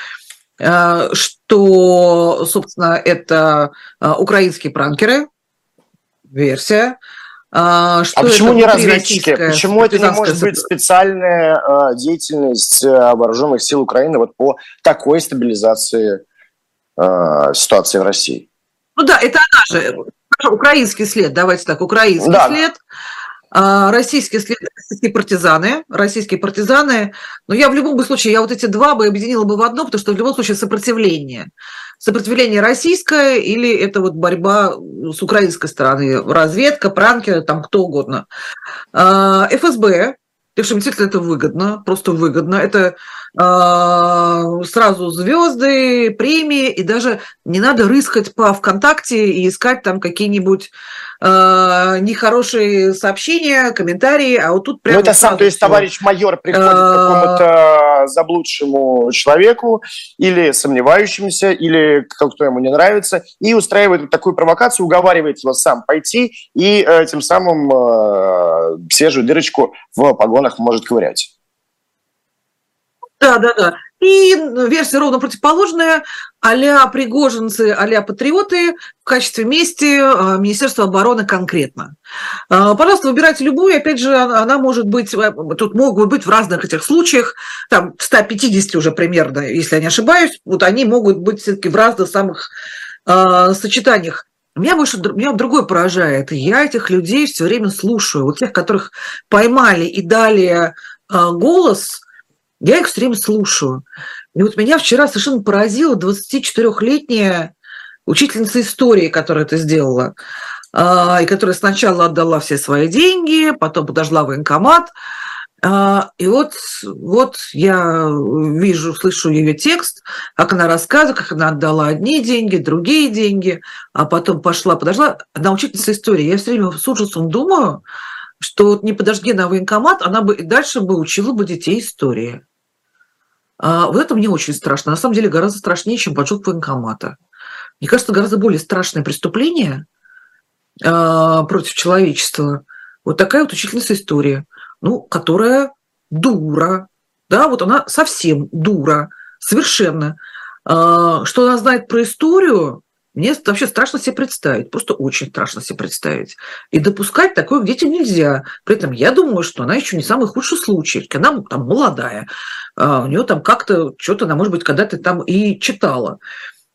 А, что, собственно, это а, украинские пранкеры, версия. А, что а почему не разведчики? Почему это не может быть специальная э, деятельность вооруженных сил Украины вот по такой стабилизации э, ситуации в России? Ну да, это она же. Украинский след, давайте так, украинский да. след. А, российские, российские партизаны, российские партизаны, но я в любом случае, я вот эти два бы объединила бы в одно, потому что в любом случае сопротивление. Сопротивление российское или это вот борьба с украинской стороны, разведка, пранки, там кто угодно. А, ФСБ, потому действительно это выгодно, просто выгодно. Это э, сразу звезды, премии, и даже не надо рыскать по ВКонтакте и искать там какие-нибудь э, нехорошие сообщения, комментарии, а вот тут прямо... Ну, это сам, то есть все. товарищ майор приходит к какому-то заблудшему человеку или сомневающемуся, или кто ему не нравится, и устраивает вот такую провокацию, уговаривает его сам пойти, и э, тем самым э, свежую дырочку в погонах может ковырять. Да, да, да. И версия ровно противоположная, а-ля пригожинцы, а патриоты в качестве мести а, Министерства обороны конкретно. А, пожалуйста, выбирайте любую, опять же, она может быть, э, тут могут быть в разных этих случаях, там 150 уже примерно, если я не ошибаюсь, вот они могут быть все-таки в разных самых э, сочетаниях. Меня больше меня другое поражает. Я этих людей все время слушаю. Вот тех, которых поймали и дали голос – я их все время слушаю. И вот меня вчера совершенно поразила 24-летняя учительница истории, которая это сделала, а, и которая сначала отдала все свои деньги, потом подожгла военкомат. А, и вот, вот я вижу, слышу ее текст, как она рассказывает, как она отдала одни деньги, другие деньги, а потом пошла, подожгла. Она учительница истории. Я все время с ужасом думаю, что вот не подожги на военкомат, она бы и дальше бы учила бы детей истории. А, вот это мне очень страшно. На самом деле гораздо страшнее, чем поджог военкомата. Мне кажется, гораздо более страшное преступление а, против человечества. Вот такая вот учительница истории, ну, которая дура, да, вот она совсем дура, совершенно. А, что она знает про историю, мне вообще страшно себе представить, просто очень страшно себе представить. И допускать такое к детям нельзя. При этом я думаю, что она еще не самый худший случай. Она там молодая, а у нее там как-то что-то она, может быть, когда-то там и читала.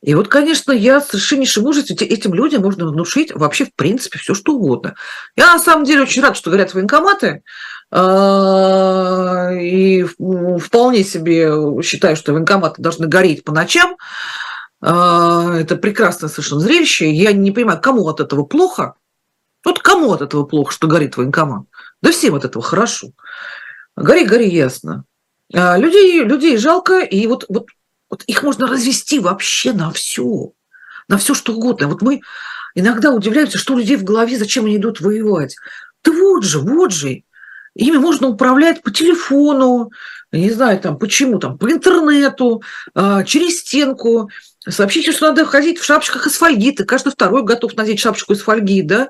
И вот, конечно, я совершеннейшим ужасе этим людям можно внушить вообще, в принципе, все что угодно. Я на самом деле очень рад, что говорят военкоматы, а, и вполне себе считаю, что военкоматы должны гореть по ночам, это прекрасное совершенно зрелище. Я не понимаю, кому от этого плохо? Вот кому от этого плохо, что горит военкомат? Да всем от этого хорошо. Гори, гори, ясно. А, людей, людей жалко, и вот, вот, вот их можно развести вообще на все. На все, что угодно. Вот мы иногда удивляемся, что у людей в голове, зачем они идут воевать. Да вот же, вот же. Ими можно управлять по телефону, не знаю, там, почему, там, по интернету, а, через стенку, Сообщите, что надо ходить в шапочках из фольги. Ты каждый второй готов надеть шапочку из фольги, да?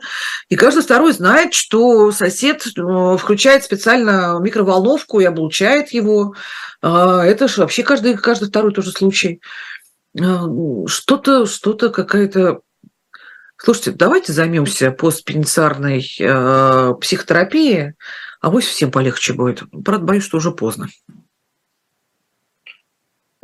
И каждый второй знает, что сосед э, включает специально микроволновку и облучает его. А, это же вообще каждый, каждый второй тоже случай. А, что-то, что-то какая-то... Слушайте, давайте займемся постпенитенциарной э, психотерапией, а вось всем полегче будет. Правда, боюсь, что уже поздно.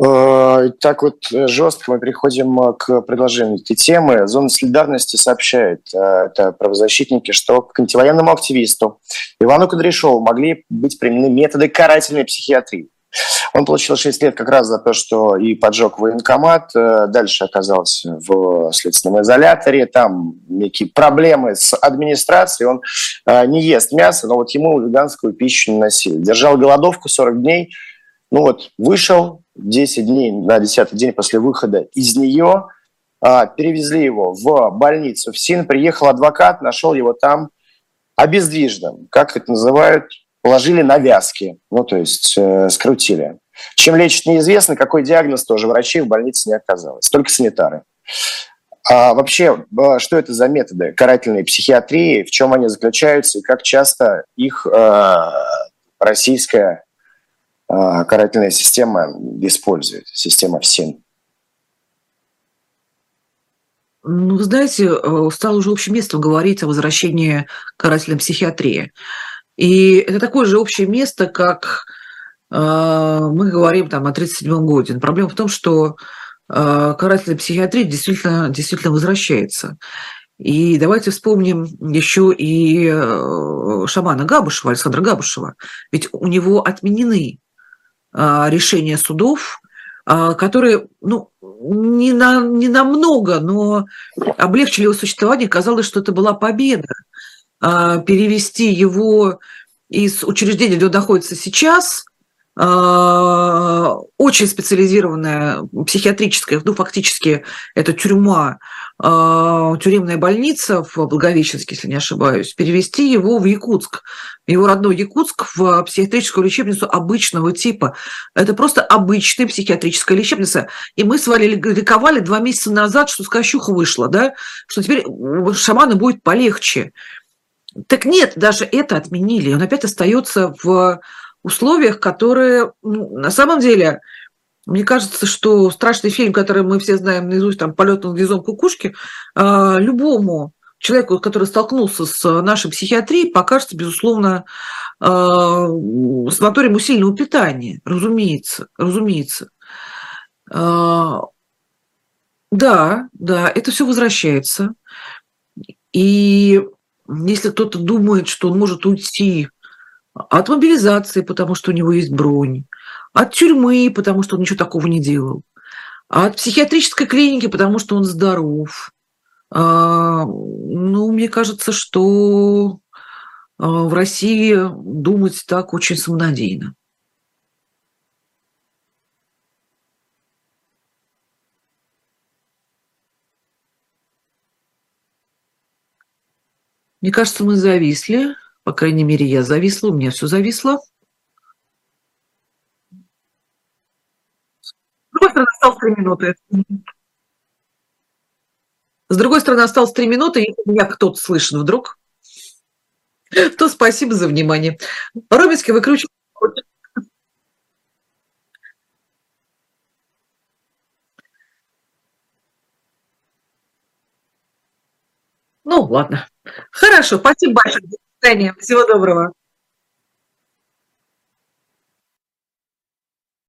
Э, так вот э, жестко мы переходим э, к предложению этой темы. Зона солидарности сообщает, это правозащитники, что к антивоенному активисту Ивану Кудряшову могли быть применены методы карательной психиатрии. Он получил 6 лет как раз за то, что и поджег военкомат, дальше оказался в следственном изоляторе, там некие проблемы с администрацией, он не ест мясо, но вот ему веганскую пищу не носили. Держал голодовку 40 дней, ну вот вышел, 10 дней, на 10 день после выхода из нее а, перевезли его в больницу. В СИН, приехал адвокат, нашел его там обездвиженным, как это называют, положили на вязки, ну, то есть э, скрутили. Чем лечит неизвестно, какой диагноз тоже врачей в больнице не оказалось, только санитары. А вообще, а, что это за методы карательной психиатрии, в чем они заключаются? И как часто их э, российская э, карательная система использует, система ФСИН? Ну, вы знаете, э, стало уже общим местом говорить о возвращении карательной психиатрии. И это такое же общее место, как э, мы говорим там о 1937 году. Проблема в том, что э, карательная психиатрия действительно, действительно возвращается. И давайте вспомним еще и шамана Габушева, Александра Габушева. Ведь у него отменены решения судов, которые, ну, не, на, не намного, но облегчили его существование. Казалось, что это была победа. А, перевести его из учреждения, где он находится сейчас, а, очень специализированная психиатрическая, ну, фактически это тюрьма, а, тюремная больница в Благовещенске, если не ошибаюсь, перевести его в Якутск, его родной Якутск, в психиатрическую лечебницу обычного типа. Это просто обычная психиатрическая лечебница. И мы с вами ликовали два месяца назад, что скощуха вышла, да, что теперь шаману будет полегче. Так нет, даже это отменили. Он опять остается в условиях, которые ну, на самом деле, мне кажется, что страшный фильм, который мы все знаем наизусть, там «Полет над гнездом кукушки», э, любому человеку, который столкнулся с нашей психиатрией, покажется, безусловно, э, санаторием усиленного питания, разумеется, разумеется. Э, да, да, это все возвращается. И если кто-то думает, что он может уйти от мобилизации, потому что у него есть бронь, от тюрьмы, потому что он ничего такого не делал, от психиатрической клиники, потому что он здоров. А, ну, мне кажется, что а, в России думать так очень самонадеянно. Мне кажется, мы зависли. По крайней мере, я зависла, у меня все зависло. С другой стороны, осталось три минуты. С другой стороны, осталось три минуты, и меня кто-то слышит вдруг, то спасибо за внимание. Робинский выкручивает. Ну, ладно. Хорошо, спасибо большое. Свидания. Всего доброго.